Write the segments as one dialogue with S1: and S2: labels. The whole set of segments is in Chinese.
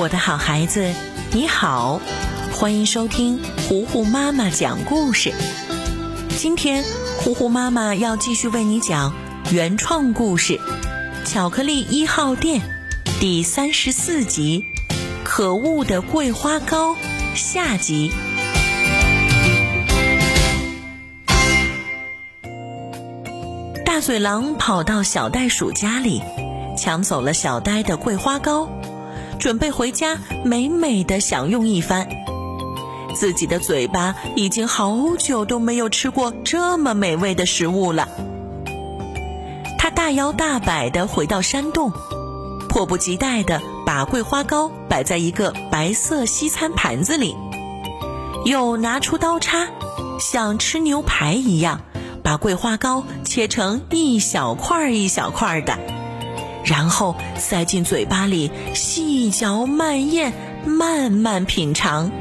S1: 我的好孩子，你好，欢迎收听糊糊妈妈讲故事。今天，糊糊妈妈要继续为你讲原创故事《巧克力一号店》第三十四集《可恶的桂花糕》下集。大嘴狼跑到小袋鼠家里，抢走了小呆的桂花糕。准备回家美美的享用一番，自己的嘴巴已经好久都没有吃过这么美味的食物了。他大摇大摆地回到山洞，迫不及待地把桂花糕摆在一个白色西餐盘子里，又拿出刀叉，像吃牛排一样，把桂花糕切成一小块一小块的。然后塞进嘴巴里，细嚼慢咽，慢慢品尝。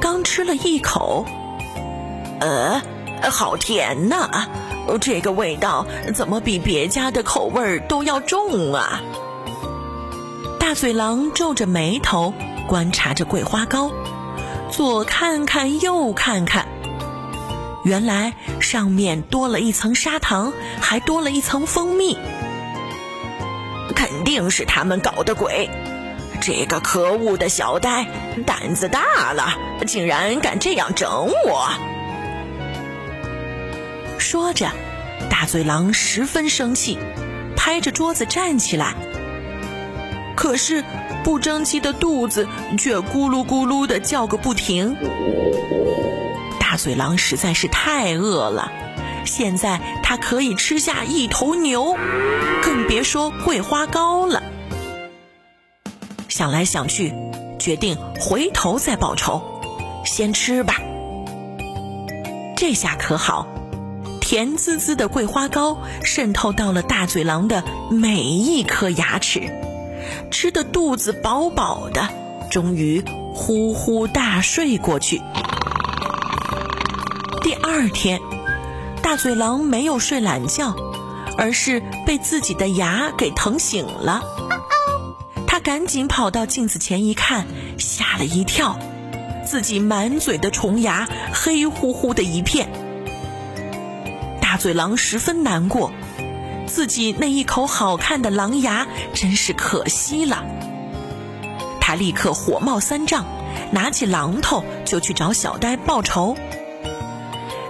S1: 刚吃了一口，呃，好甜呐！这个味道怎么比别家的口味都要重啊？大嘴狼皱着眉头观察着桂花糕，左看看右看看，原来上面多了一层砂糖，还多了一层蜂蜜。肯定是他们搞的鬼！这个可恶的小呆胆子大了，竟然敢这样整我！说着，大嘴狼十分生气，拍着桌子站起来。可是不争气的肚子却咕噜咕噜的叫个不停。大嘴狼实在是太饿了。现在他可以吃下一头牛，更别说桂花糕了。想来想去，决定回头再报仇，先吃吧。这下可好，甜滋滋的桂花糕渗透到了大嘴狼的每一颗牙齿，吃的肚子饱饱的，终于呼呼大睡过去。第二天。大嘴狼没有睡懒觉，而是被自己的牙给疼醒了。他赶紧跑到镜子前一看，吓了一跳，自己满嘴的虫牙，黑乎乎的一片。大嘴狼十分难过，自己那一口好看的狼牙真是可惜了。他立刻火冒三丈，拿起榔头就去找小呆报仇。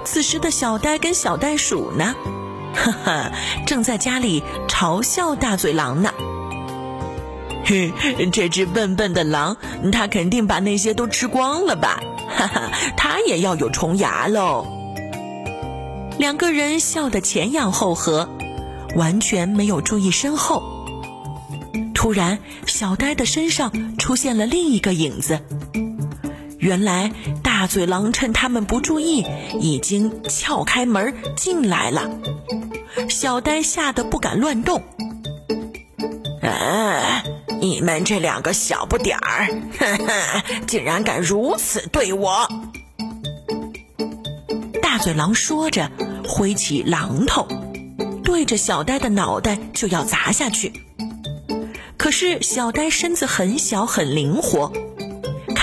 S1: 此时的小呆跟小袋鼠呢，呵呵，正在家里嘲笑大嘴狼呢。嘿，这只笨笨的狼，它肯定把那些都吃光了吧？哈哈，它也要有虫牙喽。两个人笑得前仰后合，完全没有注意身后。突然，小呆的身上出现了另一个影子。原来大嘴狼趁他们不注意，已经撬开门进来了。小呆吓得不敢乱动。啊！你们这两个小不点儿，竟然敢如此对我！大嘴狼说着，挥起榔头，对着小呆的脑袋就要砸下去。可是小呆身子很小，很灵活。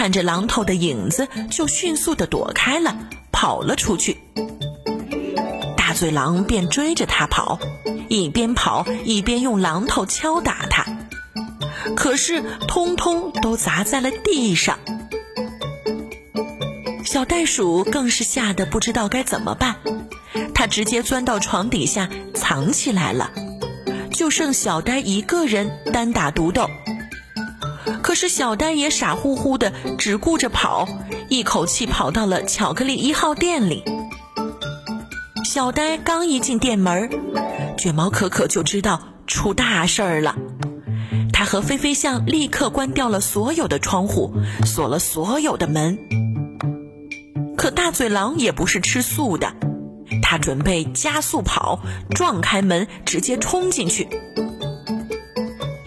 S1: 看着榔头的影子，就迅速的躲开了，跑了出去。大嘴狼便追着他跑，一边跑一边用榔头敲打他，可是通通都砸在了地上。小袋鼠更是吓得不知道该怎么办，它直接钻到床底下藏起来了，就剩小呆一个人单打独斗。可是小呆也傻乎乎的，只顾着跑，一口气跑到了巧克力一号店里。小呆刚一进店门，卷毛可可就知道出大事儿了。他和飞飞象立刻关掉了所有的窗户，锁了所有的门。可大嘴狼也不是吃素的，他准备加速跑，撞开门，直接冲进去。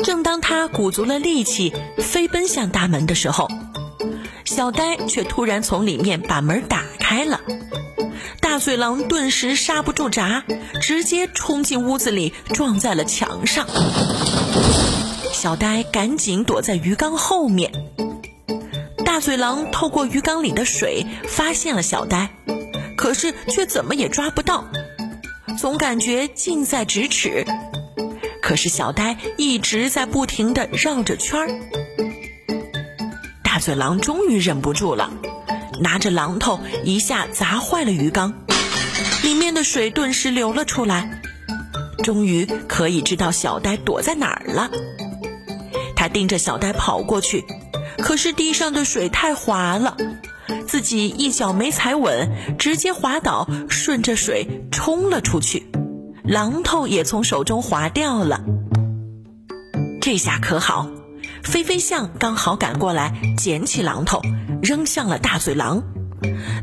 S1: 正当他鼓足了力气飞奔向大门的时候，小呆却突然从里面把门打开了。大嘴狼顿时刹不住闸，直接冲进屋子里，撞在了墙上。小呆赶紧躲在鱼缸后面。大嘴狼透过鱼缸里的水发现了小呆，可是却怎么也抓不到，总感觉近在咫尺。可是小呆一直在不停的绕着圈儿。大嘴狼终于忍不住了，拿着榔头一下砸坏了鱼缸，里面的水顿时流了出来。终于可以知道小呆躲在哪儿了。他盯着小呆跑过去，可是地上的水太滑了，自己一脚没踩稳，直接滑倒，顺着水冲了出去，榔头也从手中滑掉了。这下可好，飞飞象刚好赶过来，捡起榔头扔向了大嘴狼，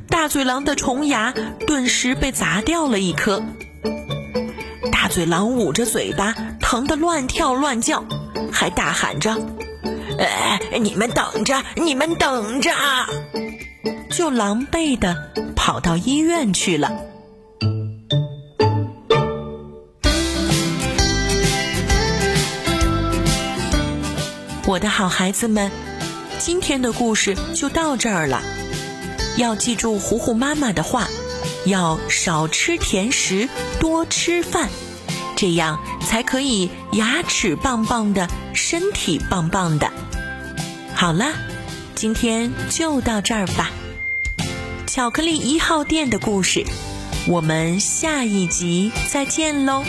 S1: 大嘴狼的虫牙顿时被砸掉了一颗。大嘴狼捂着嘴巴，疼得乱跳乱叫，还大喊着：“哎，你们等着，你们等着！”就狼狈的跑到医院去了。我的好孩子们，今天的故事就到这儿了。要记住糊糊妈妈的话，要少吃甜食，多吃饭。这样才可以牙齿棒棒的，身体棒棒的。好了，今天就到这儿吧。巧克力一号店的故事，我们下一集再见喽。